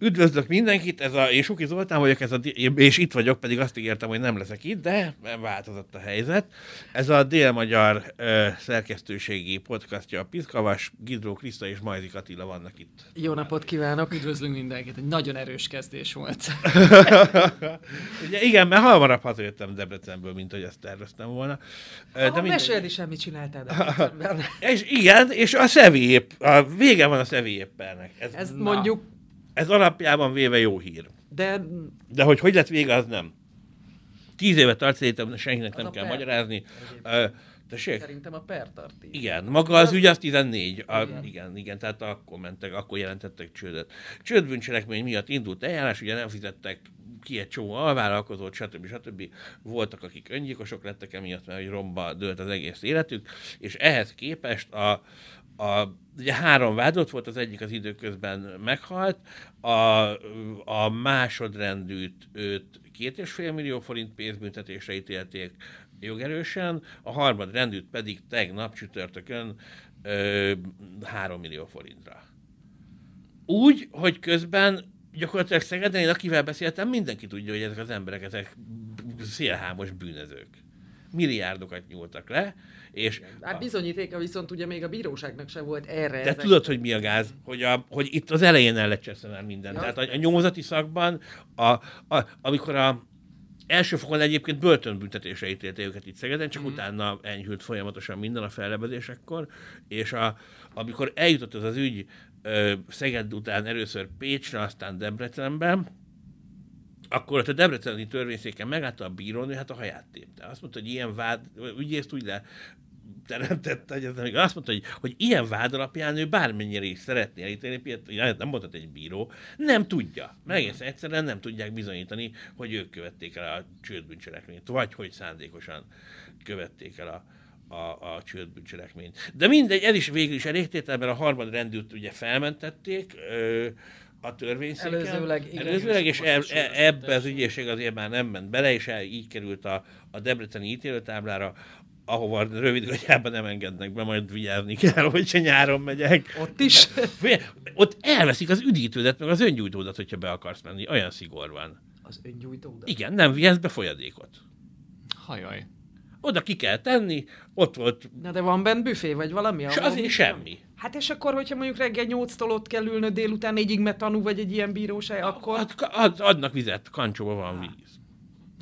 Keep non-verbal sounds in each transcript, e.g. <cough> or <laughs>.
Üdvözlök mindenkit, ez a, én Suki Zoltán vagyok, ez a, és itt vagyok, pedig azt ígértem, hogy nem leszek itt, de változott a helyzet. Ez a dél-magyar ö, szerkesztőségi podcastja a Piszkavas, Gidró Kriszta és Majzik Attila vannak itt. Jó napot kívánok! Üdvözlünk mindenkit, egy nagyon erős kezdés volt. <laughs> Ugye igen, mert hamarabb hazajöttem Debrecenből, mint hogy ezt terveztem volna. De ah, meséld is el, mit csináltál <laughs> és igen, és a szevi a vége van a szevi Ez, Ezt na. mondjuk ez alapjában véve jó hír. De... De hogy hogy lett vége, az nem. Tíz évet tart, szerintem senkinek nem kell per. magyarázni. Uh, Tessék? Szerintem a per tart. Igen, maga az ügy az 14. A, igen. igen, igen, tehát akkor mentek, akkor jelentettek csődöt. Csődbűncselekmény miatt indult eljárás, ugye nem fizettek ki egy csomó alvállalkozót, stb. stb. Voltak, akik öngyilkosok lettek emiatt, mert hogy romba dőlt az egész életük, és ehhez képest a, a, ugye három vádott volt, az egyik az időközben meghalt, a, a másodrendűt őt két és fél millió forint pénzbüntetésre ítélték jogerősen, a harmadrendűt pedig tegnap csütörtökön ö, 3 millió forintra. Úgy, hogy közben gyakorlatilag Szegeden, én akivel beszéltem, mindenki tudja, hogy ezek az emberek, ezek szélhámos bűnözők. Milliárdokat nyúltak le, és hát bizonyítéka viszont ugye még a bíróságnak se volt erre. De ezek... tudod, hogy mi a gáz? Hogy, a, hogy itt az elején el lett már minden. Ja, Tehát a, a nyomozati szakban, a, a, amikor a első fokon egyébként börtönbüntetésre ítélték őket itt Szegeden, csak mm. utána enyhült folyamatosan minden a fellebezésekkor, és a, amikor eljutott az az ügy ö, Szeged után először Pécsre, aztán Debrecenben, akkor a Debreceni törvényszéken meglátta a bírónő, hát a haját tépte. Azt mondta, hogy ilyen vád, ügyészt úgy le ez nem Azt mondta, hogy, hogy ilyen vád alapján ő bármennyire is szeretné elítélni, nem mondhat egy bíró, nem tudja. Meg egész egyszerűen nem tudják bizonyítani, hogy ők követték el a csődbűncselekményt, vagy hogy szándékosan követték el a, a, a csődbűncselekményt. De mindegy, ez is végül is elégtétel, mert a harmad rendűt ugye felmentették, ö, a törvényszéken. Előzőleg, igen. Előzőleg, és e, e, ebbe az ügyészség azért már nem ment bele, és el, így került a, a Debreceni ítélőtáblára, ahova rövidgatyában nem engednek be, majd vigyázni kell, <laughs> hogy se nyáron megyek. Ott is? Ott elveszik az üdítődet, meg az öngyújtódat, hogyha be akarsz menni. Olyan szigor van. Az öngyújtódat? Igen, nem vihetsz be folyadékot. Hajaj. Oda ki kell tenni, ott volt... Na de van bent büfé, vagy valami? És azért semmi. Hát és akkor, hogyha mondjuk reggel 8-tól ott kell ülnöd délután négyig, mert tanú vagy egy ilyen bíróság, akkor... Ad, adnak vizet, kancsóban van víz.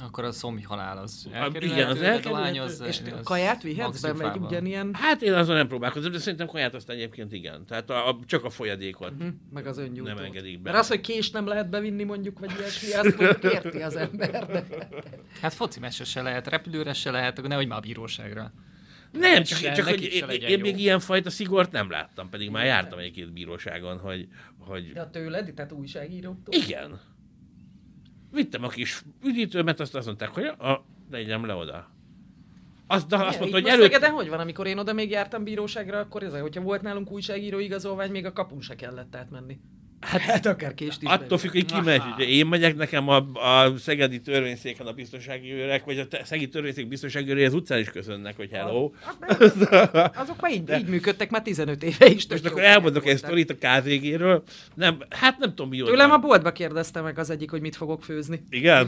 Akkor a szomj halál az Igen, az elkerülhető. Az, és az kaját vihetsz be, meg ugyanilyen... Hát én azon nem próbálkozom, de szerintem kaját azt egyébként igen. Tehát a, a, csak a folyadékot uh-huh. meg az öngyújtót. Nem engedik be. Mert az, hogy kést nem lehet bevinni mondjuk, vagy ilyesmi, azt mondjuk érti az ember. De... Hát foci se lehet, repülőre se lehet, akkor nehogy már a bíróságra. Nem, csak, csak, csak hogy én, én még ilyenfajta szigort nem láttam, pedig már jártam egy-két bíróságon, hogy... hogy... De a tőled, tehát újságíróktól? Igen. Vittem a kis üdítőmet, azt azt mondták, hogy a, legyen le oda. Azt, de azt mondta, hogy előtt... De hogy van, amikor én oda még jártam bíróságra, akkor ez, hogyha volt nálunk újságíró igazolvány, még a kapun se kellett átmenni. Hát, hát akár kést is. Attól függ, hogy ki megy. Ugye én megyek, nekem a, a Szegedi törvényszéken a biztonsági őrek, vagy a Szegedi törvényszék biztonsági őrei az utcán is köszönnek, hogy hello. Hát, <laughs> azok már így, így működtek már 15 éve is. Most akkor elmondok egy sztorit a KVG-ről. Nem, hát nem tudom mi Tőlem a boltba kérdezte meg az egyik, hogy mit fogok főzni. Igen?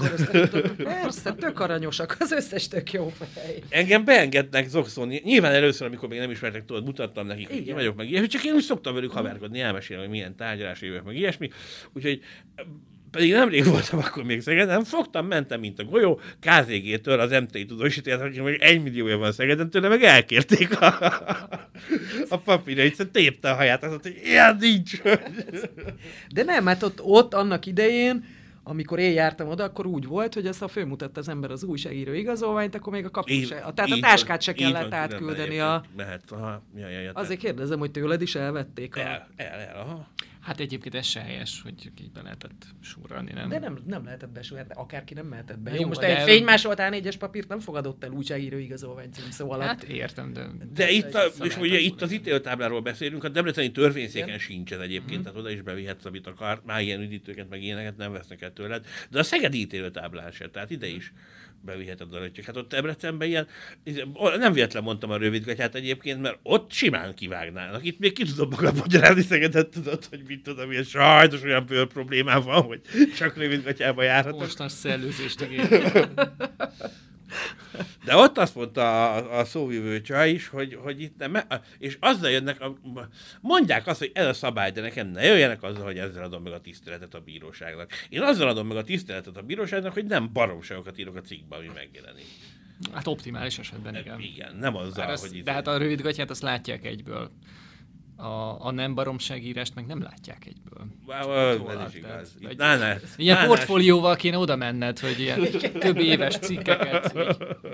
Persze, tök aranyosak, az összes tök jó fej. Engem beengednek zokszolni. Nyilván először, amikor még nem ismertek, tudod, mutattam nekik, hogy vagyok meg. Csak én úgy szoktam velük haverkodni, elmesélni, hogy milyen tárgyalás évek meg ilyesmi. Úgyhogy pedig nemrég voltam akkor még Szegeden, fogtam, mentem, mint a golyó, KZG-től az MTI tudósítás, aki még egy milliója van Szegeden, tőle meg elkérték a, a papírjait, szóval tépte a haját, azt mondta, hogy ilyen nincs. De nem, mert ott, ott annak idején amikor én jártam oda, akkor úgy volt, hogy ezt a fölmutatta az ember az újságíró igazolványt, akkor még a kapu se, tehát a táskát se kellett átküldeni a... Mehet, aha, ja, ja, ja, Azért kérdezem, hogy tőled is elvették a... El, el, el, aha. Hát egyébként ez se helyes, hogy így be lehetett súrolni, nem? De nem, nem lehetett besúrolni, akárki nem mehetett be. Jó, most egy fénymásolt A4-es papírt nem fogadott el újságíró igazolvány szó alatt. Hát értem, de... De itt, a, és ugye itt az ítélőtábláról beszélünk, a Debreceni törvényszéken Igen? sincs ez egyébként, mm. tehát oda is bevihetsz, amit akar, már ilyen üdítőket, meg ilyeneket nem vesznek el tőled. De a Szegedi ítélőtáblán se, tehát ide is beviheted a lötyök. Hát ott Debrecenben ilyen, nem véletlen mondtam a rövidgatját egyébként, mert ott simán kivágnának. Itt még ki tudom magam magyarázni Szegedet, tudod, hogy mit tudom, ilyen sajnos olyan bőr problémám van, hogy csak rövidgatjába járhatok. Mostas szellőzést <laughs> De ott azt mondta a, a szóvivő csaj is, hogy, hogy itt nem, és azzal jönnek, a, mondják azt, hogy ez a szabály, de nekem ne jöjjenek azzal, hogy ezzel adom meg a tiszteletet a bíróságnak. Én azzal adom meg a tiszteletet a bíróságnak, hogy nem baromságokat írok a cikkbe, ami megjelenik. Hát optimális esetben, igen. Igen, nem azzal, az, hogy... De hát a rövid gatyát azt látják egyből a, a nem baromságírást meg nem látják egyből. Wow, ez is igaz. Itt nánás, ilyen nánás. portfólióval kéne oda menned, hogy ilyen több éves cikkeket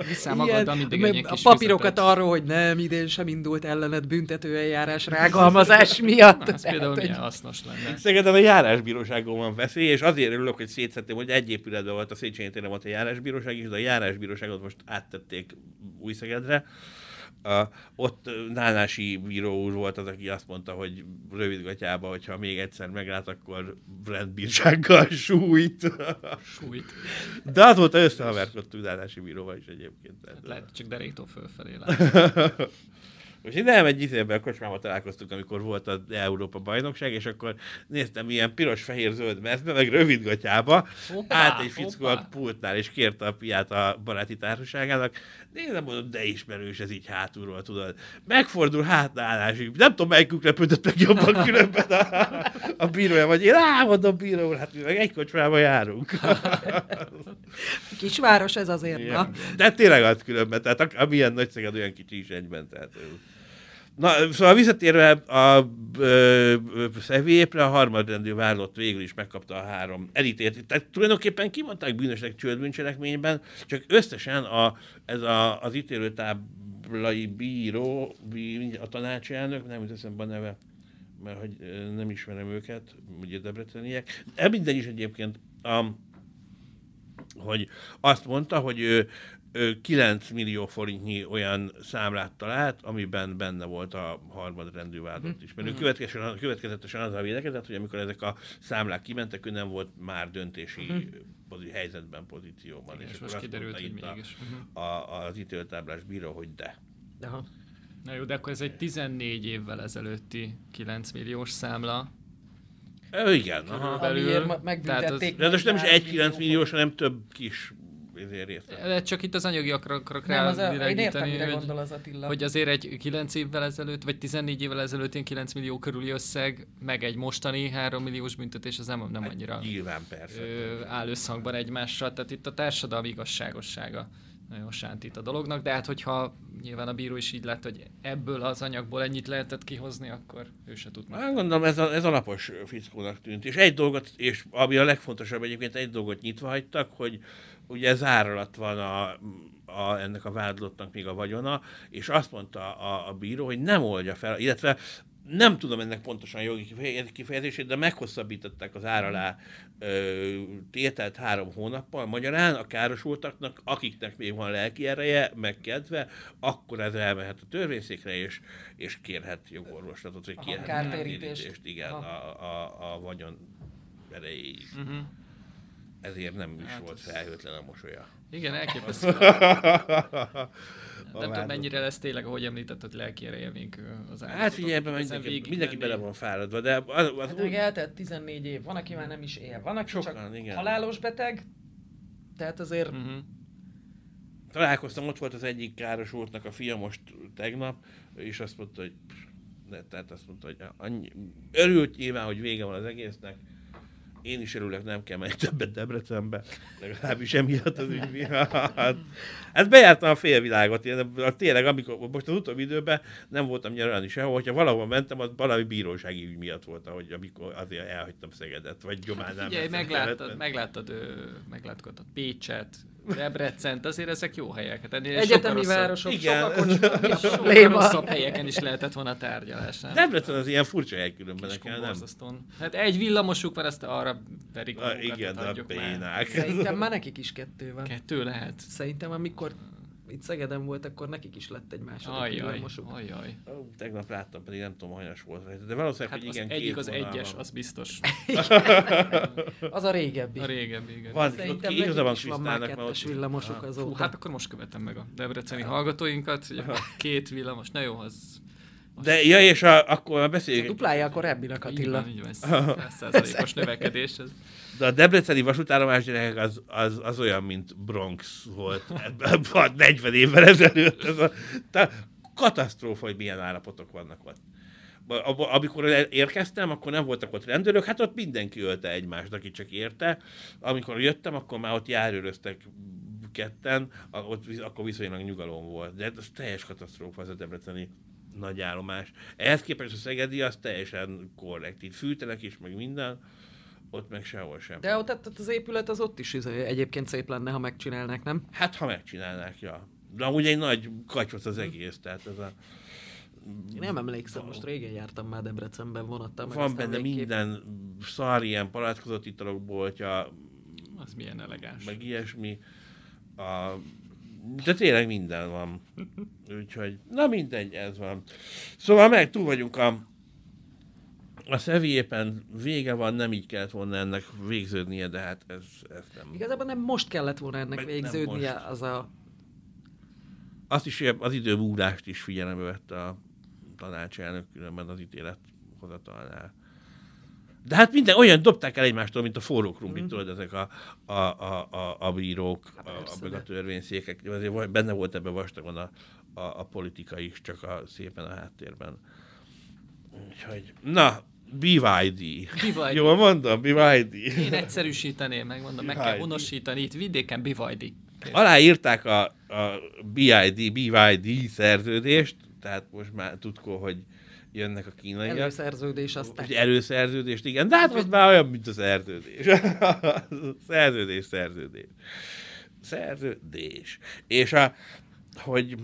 vissza magaddal mindig egy A papírokat fizetet. arról, hogy nem, idén sem indult ellened büntetőeljárás rágalmazás <laughs> miatt. Ez például milyen hasznos lenne. Szegeden a járásbíróságon van veszély, és azért örülök, hogy szétszettem, hogy egy épületben volt a Széchenyi téren volt a járásbíróság is, de a járásbíróságot most áttették Újszegedre a, ott Nánási bíró úr volt az, aki azt mondta, hogy rövidgatjába, hogyha még egyszer meglát, akkor rendbírsággal sújt. Sújt. De az volt összehaverkodtunk Nánási bíróval is egyébként. Lehet, csak deréktól fölfelé <laughs> Most én nem egy izében a kocsmában találkoztunk, amikor volt az Európa bajnokság, és akkor néztem ilyen piros-fehér-zöld mezbe, meg rövidgatyába, állt egy fickó a pultnál, és kérte a piát a baráti társaságának. Nézem, mondom, de ismerős ez így hátulról, tudod. Megfordul hátnálásig. Nem tudom, melyikük lepődött meg jobban különben a, a bírója, vagy én mondom, bíró úr, hát mi meg egy kocsmába járunk. <laughs> Kisváros ez azért, Igen. na. De tényleg az különben, tehát amilyen nagy szeged, olyan kicsi is egyben. Tehát, Na, szóval visszatérve a Szevélyépre, a harmadrendű vállott végül is megkapta a három elítélt. Tehát tulajdonképpen kimondták bűnösnek csődbűncselekményben, csak összesen a, ez a, az ítélőtáblai bíró, a tanácselnök, nem jut eszembe a neve, mert hogy nem ismerem őket, ugye debreceniek. De minden is egyébként a, hogy azt mondta, hogy ő 9 millió forintnyi olyan számlát talált, amiben benne volt a harmadrendű vádott is. Mert ő mhm. következetesen, az a védekezett, hogy amikor ezek a számlák kimentek, ő nem volt már döntési uh-huh. helyzetben, pozícióban. Igen, és, és most kiderült, hogy mégis. A, a, az ítéltáblás bíró, hogy de. Aha. Na jó, de akkor ez egy 14 évvel ezelőtti 9 milliós számla. Ő, igen. Aha. Amiért megbüntették. De most nem is egy 9 milliós, hanem több kis részre. De csak itt az anyagi akarok rá az én értem, mire gondol az Attila. Hogy azért egy 9 évvel ezelőtt, vagy 14 évvel ezelőtt ilyen 9 millió körüli összeg, meg egy mostani 3 milliós büntetés, az nem, nem hát annyira nyilván persze. Ö, áll összhangban egymással. Tehát itt a társadalmi igazságossága nagyon sántít a dolognak, de hát hogyha nyilván a bíró is így lett, hogy ebből az anyagból ennyit lehetett kihozni, akkor ő se tud. Hát gondolom, ez, a, ez alapos fickónak tűnt. És egy dolgot, és ami a legfontosabb egyébként, egy dolgot nyitva hagytak, hogy ugye zár alatt van a, a, ennek a vádlottnak még a vagyona, és azt mondta a, a bíró, hogy nem oldja fel, illetve nem tudom ennek pontosan jogi kifejezését, de meghosszabbították az ár alá ö, tételt három hónappal. Magyarán a károsultaknak, akiknek még van lelki ereje, meg kedve, akkor ez elmehet a törvényszékre, és, és kérhet jogorvoslatot, vagy kérhet kártérítést. Igen, a, a, a vagyon erejéig. Uh-huh ezért nem is hát volt felhőtlen a mosolya. Igen, elképesztő. <laughs> nem tudom, mennyire lesz tényleg, ahogy említetted, lelki még az állat. Hát figyelj, ebben mindenki, mindenki bele van fáradva, de az, az hát meg eltelt 14 év, van, aki már nem is él, van, aki Sokan, csak igen. halálos beteg, tehát azért... Uh-huh. Találkoztam, ott volt az egyik károsultnak a fia most tegnap, és azt mondta, hogy tehát azt mondta, hogy annyi, örült nyilván, hogy vége van az egésznek, én is örülök, nem kell menni többet Debrecenbe, legalábbis emiatt az ügy miatt. Hát bejártam a félvilágot, én, tényleg, amikor most az utóbbi időben nem voltam nyaralni sehol, hogyha valahol mentem, az valami bírósági ügy miatt volt, hogy amikor azért elhagytam Szegedet, vagy Gyomán nem. Figyelj, megláttad, megláttad, megláttad Pécset, Debrecent, azért ezek jó helyek. Hát ennél Egyetemi sokkal városok, Igen. sokkal, <laughs> sokkal rosszabb helyeken is lehetett volna tárgyalás. Nem? Debrecen az ilyen furcsa hely különben nekem, nem? Hát egy villamosuk van, ezt arra verik a, Igen, a bénák. Szerintem már nekik is kettő van. Kettő lehet. Szerintem amikor itt Szegeden volt, akkor nekik is lett egy második villamosuk. Ajaj. Tegnap láttam, pedig nem tudom, hanyas volt. De valószínűleg, hát hogy az igen, egyik két az egyes, van. az biztos. <laughs> Az a régebbi. A régebbi, igen. Van, Szerintem ki igaza nekik van is van Krisztának, már kettes Ah. azóta. Hú, hát akkor most követem meg a debreceni hallgatóinkat, hogy akkor két villamos, na jó, az... De, ja, és a, akkor már A beszéljük. duplája a korábbinak Így Attila. van, így van, 100%-os növekedés. Ez. <laughs> De a debreceni vasútállomás gyerekek az, az, az olyan, mint Bronx volt ebben a 40 évvel ezelőtt. Ez a, te, katasztrófa, hogy milyen állapotok vannak ott. Amikor érkeztem, akkor nem voltak ott rendőrök, hát ott mindenki ölte egymást, aki csak érte. Amikor jöttem, akkor már ott járőröztek ketten, ott, akkor viszonylag nyugalom volt. De ez teljes katasztrófa az a debreceni nagy állomás. Ehhez képest a Szegedi az teljesen korrekt. Itt fűtenek is, meg minden, ott meg sehol sem. De ott, ott az épület az ott is izé, egyébként szép lenne, ha megcsinálnák, nem? Hát, ha megcsinálnák, ja. De amúgy egy nagy kacsot az egész, tehát ez a... Én nem emlékszem, most régen jártam már Debrecenben vonattal. Van benne végképp- minden szar, ilyen palackozott italok boltja, Az milyen elegáns. meg ilyesmi. A... De tényleg minden van. Úgyhogy, na mindegy, ez van. Szóval meg túl vagyunk a a szeviépen vége van, nem így kellett volna ennek végződnie, de hát ez, ez nem. Igazából nem most kellett volna ennek Meg végződnie, az a... Azt is, az időmúlást is figyelembe vette a tanácselnök különben az ítélet hozatalnál. De hát minden olyan dobták el egymástól, mint a forró krumplit, tudod, ezek a, a, a, a, a bírók, a, a, persze, meg a törvényszékek. Azért benne volt ebben vastagon a, a, a politika is, csak a, szépen a háttérben. Úgyhogy, na, BYD. BYD. Jól mondom, BYD. Én egyszerűsíteném, megmondom, meg kell BYD. honosítani. Itt vidéken BYD. Aláírták a, a BID, BYD szerződést, tehát most már tudko, hogy jönnek a kínaiak. Előszerződés aztán. Egy előszerződést, igen, de hát az már olyan, mint a szerződés. <laughs> szerződés, szerződés. Szerződés. És a, hogy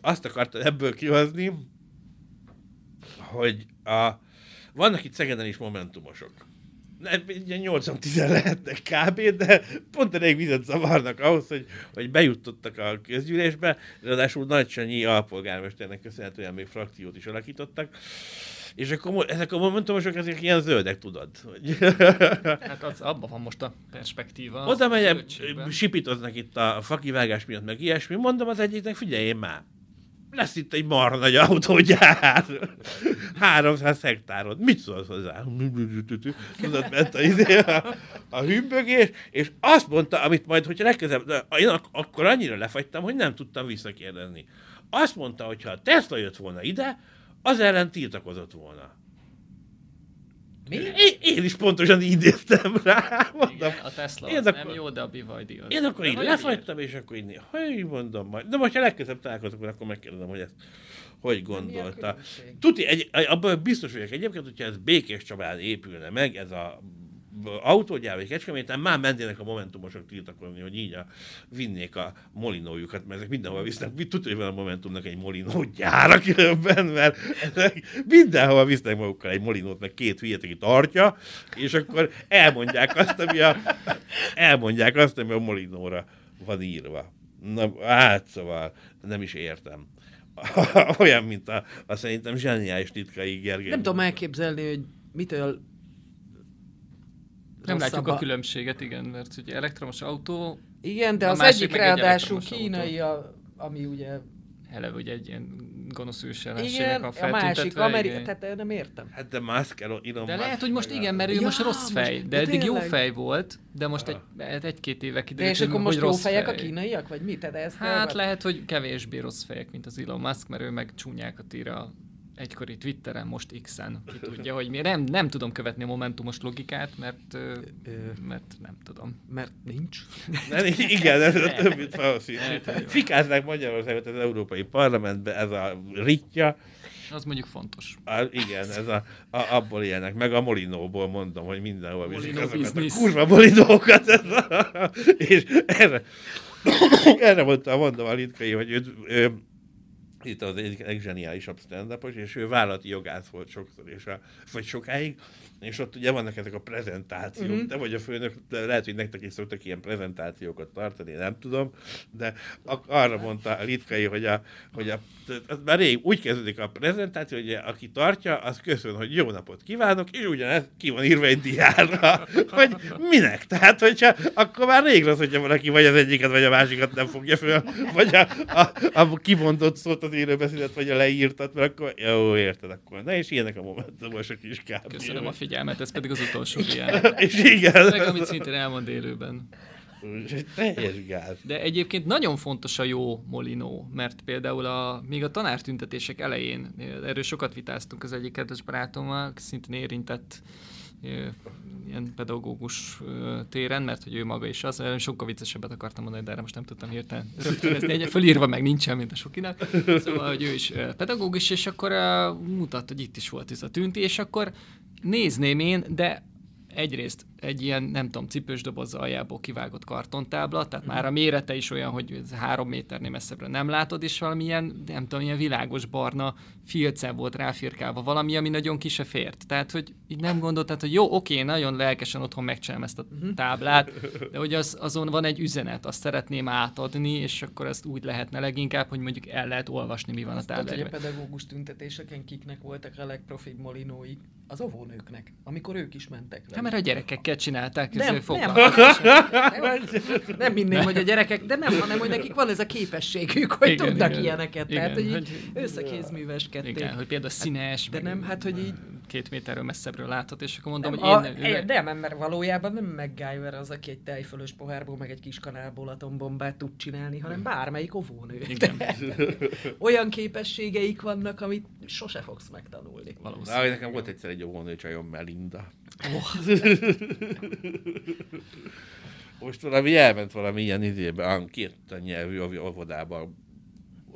azt akartad ebből kihozni, hogy a, vannak itt Szegeden is momentumosok. Ne- Ugye 80-10 lehetnek kb., de pont elég vizet zavarnak ahhoz, hogy, hogy bejutottak a közgyűlésbe, ráadásul Nagy Sanyi alpolgármesternek köszönhetően még frakciót is alakítottak, és akkor ezek a momentumosok ezek ilyen zöldek, tudod. Hogy <laughs> Hát az, abban van most a perspektíva. Oda megyek, sipítoznak itt a fakivágás miatt, meg ilyesmi, mondom az egyiknek, figyelj már, lesz itt egy marha nagy autógyár. 300 hektárod. Mit szólsz hozzá? Tudod, ment a, izé, a, a hümbögés, és azt mondta, amit majd, hogyha legközelebb, én ak- akkor annyira lefagytam, hogy nem tudtam visszakérdezni. Azt mondta, hogy ha a Tesla jött volna ide, az ellen tiltakozott volna. Mi? Én, én is pontosan így néztem rá. Mondom, Igen, a Tesla Én az akkor- nem jó, de a BYD az. én akkor így lefagytam, és akkor így, hogy mondom majd. De most, ha legközelebb találkozok, akkor megkérdezem, hogy ezt hogy gondolta. Tuti, egy, abban biztos vagyok egyébként, hogyha ez Békés Csabán épülne meg, ez a autógyár vagy kecskeméten, már mennének a momentumosok tiltakozni, hogy így a, vinnék a molinójukat, mert ezek mindenhol visznek. Mit tudja, hogy van a Momentumnak egy molinó gyára különben, mert mindenhol visznek magukkal egy molinót, meg két hülyet, aki tartja, és akkor elmondják azt, ami a, elmondják azt, ami a molinóra van írva. Na, hát szóval nem is értem. <laughs> Olyan, mint a, a szerintem zseniális titkai Gergely. Nem tudom elképzelni, hogy mitől Nem látjuk a különbséget, igen, mert ugye elektromos autó Igen, de A az másik egyik egy ráadásul elektromos kínai, a, ami ugye... eleve ugye egy ilyen gonosz Igen, ősellenségnek a a másik. Amerika, igen. tehát eh, nem értem. Hát de Musk, Elon De Musk lehet, hogy most igen, a- mert ő Ja, most rossz most- fej, de de eddig jó fej volt, de most egy, egy-két éve De kiderült, és akkor hogy most jó rossz fejek a fej. kínaiak, vagy mit? Tehát ezt Hát lehet, hogy kevésbé rossz fejek, mint az Elon Musk, mert ő meg csúnyákat ír a egykori Twitteren, most X-en. Ki tudja, hogy mi. Nem, nem tudom követni a momentumos logikát, mert, mert nem tudom. Mert nincs. Nem, igen, ez a több, mint valószínű. Fikáznák Magyarországot az Európai Parlamentbe, ez a ritja. Az mondjuk fontos. A, igen, ez a, a, abból élnek, meg a Molinóból mondom, hogy mindenhol viszik azokat business. a kurva Molinókat. Ez <laughs> a, és erre, erre mondta, mondom a Litkai, hogy ő, ő, itt az egyik leggeniálisabb stand és ő vállalati jogász volt sokszor, és a, vagy sokáig, és ott ugye vannak ezek a prezentációk, mm-hmm. te vagy a főnök, de lehet, hogy nektek is szoktak ilyen prezentációkat tartani, nem tudom, de arra mondta a Litkai, hogy, a, hogy a, az már rég úgy kezdődik a prezentáció, hogy aki tartja, az köszön, hogy jó napot kívánok, és ugyanez ki van írva egy diára, <laughs> hogy minek? Tehát, hogyha akkor már rég rossz, hogyha valaki vagy az egyiket, vagy a másikat nem fogja föl, vagy a, a, a kimondott szót az élőbeszédet, vagy a leírtat, mert akkor jó, érted akkor. Na és ilyenek a momentumosok is kb. Köszönöm a figyelmet, ez pedig az utolsó <laughs> ilyen. és igen. Meg, amit szintén elmond élőben. Teljes gáz. De egyébként nagyon fontos a jó molinó, mert például a, még a tanártüntetések elején, erről sokat vitáztunk az egyik kedves barátommal, szintén érintett ilyen pedagógus téren, mert hogy ő maga is az, sokkal viccesebbet akartam mondani, de erre most nem tudtam hirtelen rögtönözni, egy fölírva meg nincsen, mint a sokinak. Szóval, hogy ő is pedagógus, és akkor mutat, hogy itt is volt ez a tünti, és akkor nézném én, de egyrészt egy ilyen, nem tudom, cipős doboz aljából kivágott kartontábla, tehát már a mérete is olyan, hogy három méternél messzebbre nem látod, és valamilyen, nem tudom, ilyen világos barna filccel volt ráfirkálva valami, ami nagyon ki se fért. Tehát, hogy így nem gondoltad, hogy jó, oké, nagyon lelkesen otthon megcsinálom ezt a mhm. táblát, de hogy az, azon van egy üzenet, azt szeretném átadni, és akkor ezt úgy lehetne leginkább, hogy mondjuk el lehet olvasni, mi van a táblában. hogy a pedagógus tüntetéseken kiknek voltak a legprofibb molinói? Az óvónőknek, amikor ők is mentek. Hát mert a gyerekekkel csinálták, nem, nem, nem, nem hogy a gyerekek, de nem, hanem hogy nekik van ez a képességük, hogy igen, tudnak igen, ilyeneket, igen, tehát hogy, hogy összekézműveskedték. Igen, hogy például színes, de nem, hát hogy így két méterről messzebbről láthat, és akkor mondom, nem, hogy én... A, de nem, mert valójában nem MacGyver az, aki egy tejfölös pohárból, meg egy kis kanálból atombombát tud csinálni, hanem bármelyik ovónő. Igen. olyan képességeik vannak, amit sose fogsz megtanulni. Valószínűleg. nekem volt egyszer egy óvónő csajom, Melinda. Oh. Most valami elment valami ilyen izébe, két nyelvű óvodába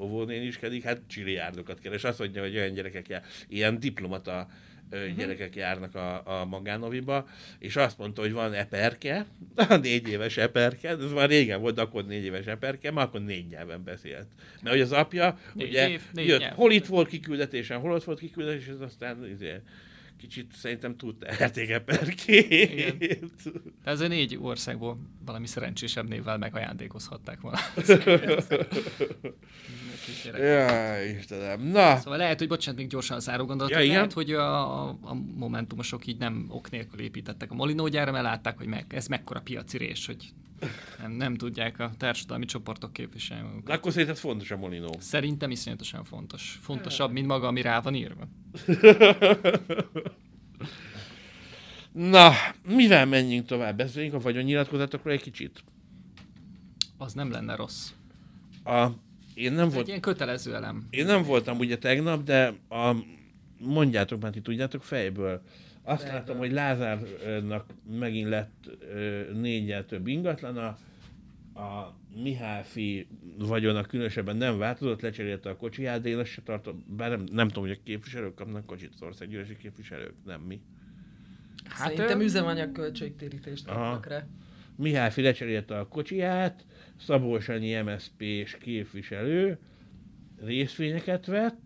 óvónéniskedik, hát csiliárdokat keres. Azt mondja, hogy olyan gyerekek, ilyen diplomata uh-huh. gyerekek járnak a, a magánoviba, és azt mondta, hogy van eperke, a <laughs> négy éves eperke, ez már régen volt, akkor négy éves eperke, már akkor négy nyelven beszélt. Mert hogy az apja, négy ugye, év, négy jött, nyelv. hol itt volt kiküldetésen, hol ott volt kiküldetés, és aztán azért, kicsit szerintem tudta értékeperkét. Ez a négy országból valami szerencsésebb névvel megajándékozhatták volna. <laughs> Ja, Istenem. Na. Szóval lehet, hogy bocsánat, még gyorsan a záró gondolat, ja, lehet, hogy a, a, momentumosok így nem ok nélkül építettek a molinógyára, mert látták, hogy meg, ez mekkora piaci rés, hogy nem, nem tudják a társadalmi csoportok képviselni magukat. De akkor szerinted fontos a molinó? Szerintem iszonyatosan fontos. Fontosabb, mint maga, ami rá van írva. <laughs> Na, mivel menjünk tovább? Beszéljünk a vagyonnyilatkozatokról egy kicsit. Az nem lenne rossz. A, én nem volt... Egy ilyen kötelező elem. Én nem voltam ugye tegnap, de a, mondjátok már, ti tudjátok fejből. Azt fejből. láttam, hogy Lázárnak megint lett négyel több ingatlana, a Mihály vagyona különösebben nem változott, lecserélte a kocsiját, de én azt se tartom, bár nem, nem tudom, hogy a képviselők kapnak kocsit, az országgyűlési képviselők, nem mi. Hát Szerintem üzemanyag költségtérítést adnak rá. Mihály lecserélte a kocsiját, Szabó Sanyi MSZP-s képviselő részvényeket vett,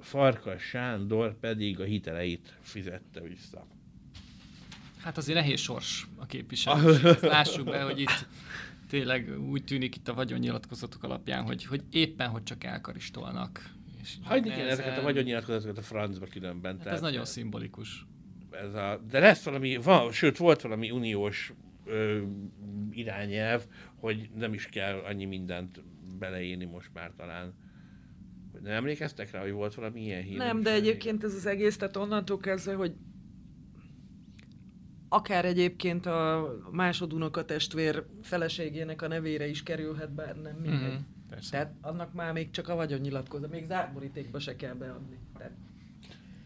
Farkas Sándor pedig a hiteleit fizette vissza. Hát azért nehéz sors a képviselő. <laughs> Lássuk be, hogy itt tényleg úgy tűnik itt a vagyonnyilatkozatok alapján, hogy, hogy éppen, hogy csak elkaristolnak. Hagyni kéne ezeket a vagyonnyilatkozatokat a francba különben. Hát ez nagyon szimbolikus. Ez a, de lesz valami, van, sőt volt valami uniós ö, irányelv, hogy nem is kell annyi mindent beleírni most már talán. Nem emlékeztek rá, hogy volt valami ilyen hír? Nem, de egyébként ez az egész, tehát onnantól kezdve, hogy akár egyébként a másodunoka testvér feleségének a nevére is kerülhet, bár nem mindegy. Mm, persze. Tehát annak már még csak a vagyon nyilatkozza, még zárborítékba se kell beadni. Tehát...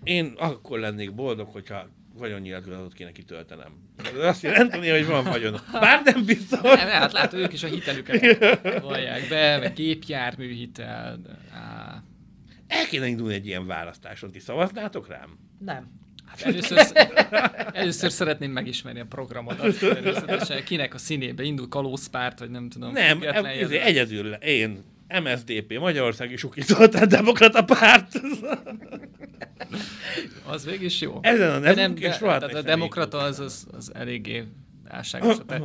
Én akkor lennék boldog, hogyha vagyonnyilatkozatot kéne kitöltenem. Ez azt jelenti, hogy van vagyon. Bár nem biztos. Nem, hát látod, ők is a hitelüket vallják be, meg gépjárműhitel. Á. El kéne indulni egy ilyen választáson. Ti szavaznátok rám? Nem. Hát először, először szeretném megismerni a programodat. Kinek a színébe indul kalózpárt, vagy nem tudom. Nem, ez, egyedül én MSDP, Magyarországi Suki Zoltán Demokrata Párt. Az végig is jó. Ezen a nevünk, de, és rohadt a demokrata az, az, az eléggé álságos. a Te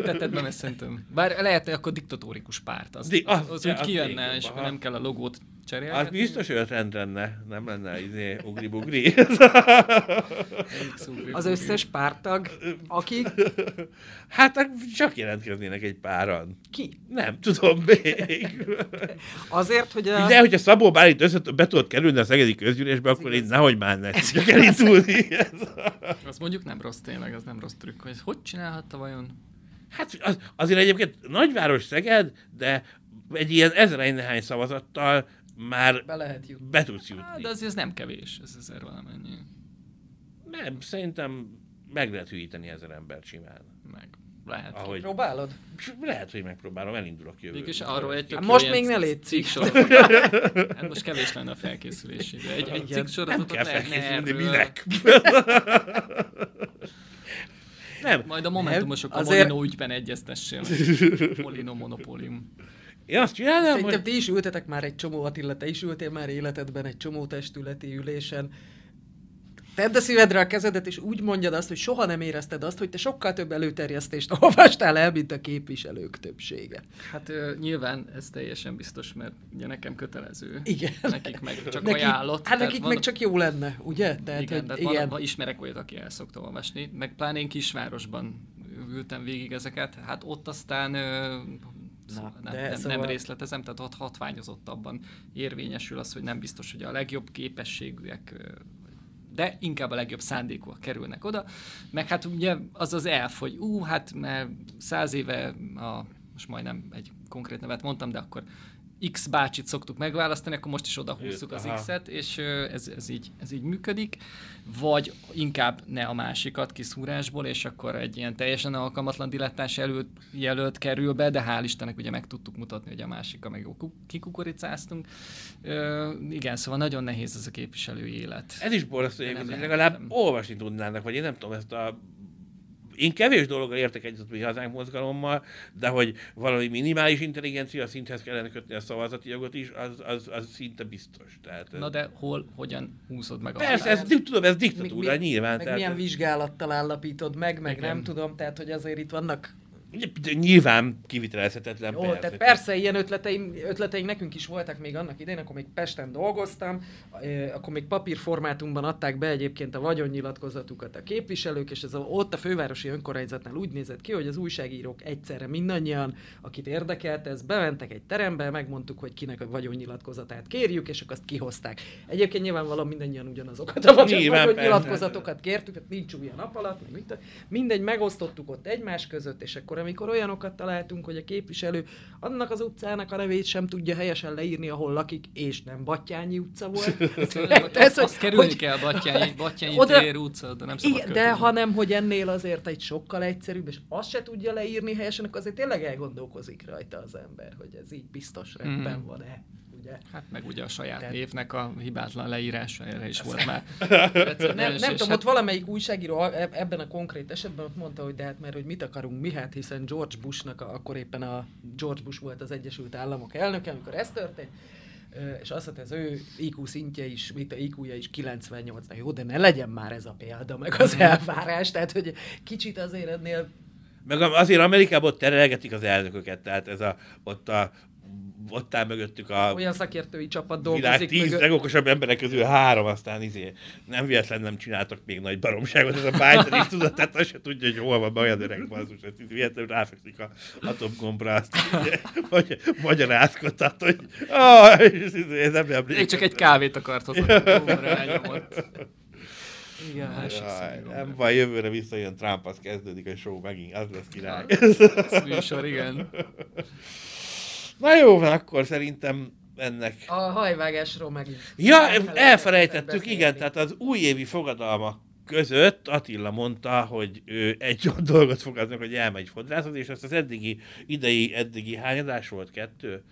tetetben ezt szerintem. Bár lehet, hogy akkor diktatórikus párt. Az, az, az- az ja, úgy az kijönne, és nem kell a logót cserélni. Az biztos, hogy rend lenne, nem lenne izé, ugri-bugri. Az összes pártag, aki Hát ak- csak jelentkeznének egy páran. ki? Nem tudom még. Azért, hogy a... De hogyha Szabó Bálint össze be tudod kerülni a szegedi közgyűlésbe, akkor én nehogy már ne <laughs> tudjak elindulni. Az mondjuk nem rossz tényleg, az nem rossz trükk, hogy hogy csinálhatta vajon? Hát az, azért egyébként nagyváros Szeged, de egy ilyen ezer nehány szavazattal már Be lehet jutni. be tudsz Hát, jutni. de azért ez nem kevés, ez ezer valamennyi. Nem, szerintem meg lehet hűíteni ezer embert simán. Meg lehet. Ahogy, Próbálod? lehet, hogy megpróbálom, elindulok jövő. Mégis arról egy tök Hát jó most még ne légy cikk sor. <laughs> Hát most kevés lenne a felkészülés idő. Egy, egy Igen. cikk Nem kell felkészülni, erről. minek? Nem, Majd a momentumosok a Azért- Molino ügyben egyeztessél. Molino monopólium. Én azt csinálnám, Szerintem hogy ti is ültetek már egy csomó, Attila, te is ültél már életedben egy csomó testületi ülésen. Tedd a szívedre a kezedet, és úgy mondjad azt, hogy soha nem érezted azt, hogy te sokkal több előterjesztést <laughs> olvastál el, mint a képviselők többsége. Hát ö, nyilván ez teljesen biztos, mert ugye nekem kötelező. Igen. Nekik meg csak Neki- ajánlott. Hát nekik van- meg csak jó lenne, ugye? Tehát, igen, hogy tehát igen. Van, van, ismerek olyat, aki el szokta olvasni, meg pláne én kisvárosban ültem végig ezeket, hát ott aztán ö, szóval nem, nem, szóval- nem részletezem, tehát ott hatványozottabban érvényesül az, hogy nem biztos, hogy a legjobb képességűek de inkább a legjobb szándékúak kerülnek oda, meg hát ugye az az elf, hogy ú, hát mert száz éve, a, most majdnem egy konkrét nevet mondtam, de akkor X bácsit szoktuk megválasztani, akkor most is oda húzzuk az. X-et, és ez, ez, így, ez így működik, vagy inkább ne a másikat kiszúrásból, és akkor egy ilyen teljesen alkalmatlan dilettáns előtt jelölt kerül be, de hál' Istennek ugye meg tudtuk mutatni, hogy a másikkal meg kikukoricáztunk. Ö, igen, szóval nagyon nehéz ez a képviselői élet. ez is borzasztó, hogy legalább olvasni tudnának, vagy én nem tudom ezt a én kevés dologgal értek egyet a mi hazánk mozgalommal, de hogy valami minimális intelligencia szinthez kellene kötni a szavazati jogot is, az, az, az szinte biztos. Tehát, Na de hol, hogyan húzod meg a Persze, ez, tudom, ez diktatúra, Mi- mi- nyilván. Meg tehát, milyen vizsgálattal állapítod meg, meg Igen. nem tudom, tehát hogy azért itt vannak Nyilván kivitelezhetetlen, Jó, persze. tehát persze ilyen ötleteim, ötleteim nekünk is voltak még annak idején, akkor még Pesten dolgoztam, eh, akkor még papírformátumban adták be egyébként a vagyonnyilatkozatukat a képviselők, és ez a, ott a fővárosi önkormányzatnál úgy nézett ki, hogy az újságírók egyszerre mindannyian, akit érdekelt, ez bementek egy terembe, megmondtuk, hogy kinek a vagyonnyilatkozatát kérjük, és akkor azt kihozták. Egyébként nyilvánvalóan mindannyian ugyanazokat a vagyon- vagyonnyilatkozatokat kértük, hát nincs új a nap alatt, meg mindegy, megosztottuk ott egymás között, és akkor amikor olyanokat találtunk, hogy a képviselő annak az utcának a nevét sem tudja helyesen leírni, ahol lakik, és nem Battyányi utca volt. <laughs> Ez, azt kerülni hogy- kell Battyányi, <laughs> Battyányi Oda- tér utca, de nem szabad Igen, de hanem, hogy ennél azért egy sokkal egyszerűbb, és azt se tudja leírni helyesen, akkor azért tényleg elgondolkozik rajta az ember, hogy ez így biztos rendben Mhm. van-e. Ugye? Hát meg ugye a saját Tehát- névnek a hibátlan leírása, erre is volt már. <laughs> Nem, nem tudom, hát- ott valamelyik újságíró eb- ebben a konkrét esetben ott mondta, hogy de hát mert hogy mit akarunk mi, hát hiszen George Bushnak, a- akkor éppen a George Bush volt az Egyesült Államok elnöke, amikor ez történt, és azt mondta, az ő IQ szintje is, mit a IQ-ja is 98, na jó, de ne legyen már ez a példa, meg az elvárás, tehát hogy kicsit azért ennél Meg azért Amerikában ott terelgetik az elnököket, tehát ez a, ott a ott áll mögöttük a olyan szakértői csapat világ dolgozik tíz mögött. legokosabb emberek közül három, aztán izé, nem véletlen nem csináltak még nagy baromságot, ez a Biden is tudod, tehát azt se tudja, hogy hol van olyan öreg bazus, ezt így véletlenül ráfekszik a atomgombra, azt vagy magyarázkodtat, hogy ah, ez nem nem Még csak egy kávét akart hozni, elnyomott. Igen, Jaj, nem baj, jövőre visszajön Trump, az kezdődik a show megint, az lesz király. Ez műsor, igen. Na jó, van, akkor szerintem ennek A hajvágásról meg Ja, elfelejtettük igen, tehát az újévi fogadalmak között Attila mondta, hogy ő egy olyan <laughs> dolgot fogadnak, hogy elmegy fodrászhoz, és azt az eddigi, idei, eddigi hányadás volt? Kettő?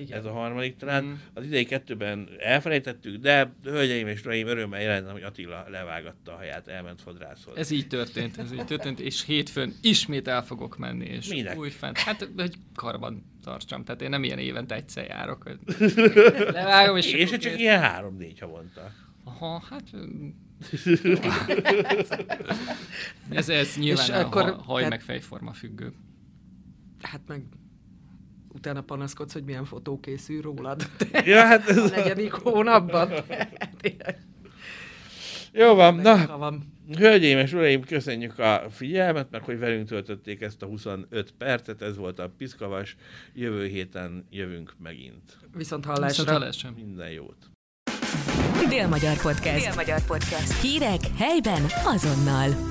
Igen. ez a harmadik talán. Mm. Az idei kettőben elfelejtettük, de hölgyeim és uraim, örömmel jelentem, hogy Attila levágatta a haját, elment fodrászhoz. Ez így történt, ez így történt, és hétfőn ismét el fogok menni, és Minek? újfent, hát hogy karban tartsam, tehát én nem ilyen évente egyszer járok, hogy <laughs> levágom, és, és csak két- ilyen három-négy havonta. Aha, hát... <laughs> ez, ez nyilván És a akkor- ha, haj tehát- meg fejforma függő. Hát meg utána panaszkodsz, hogy milyen fotó készül rólad. Ja, hát A ez... negyedik hónapban. Jó van, na, van. Hölgyeim és uraim, köszönjük a figyelmet, meg hogy velünk töltötték ezt a 25 percet, ez volt a Piszkavas, jövő héten jövünk megint. Viszont Viszont hallásra. hallásra. Minden jót! Dél-Magyar Podcast. Dél-Magyar Podcast. Hírek helyben azonnal.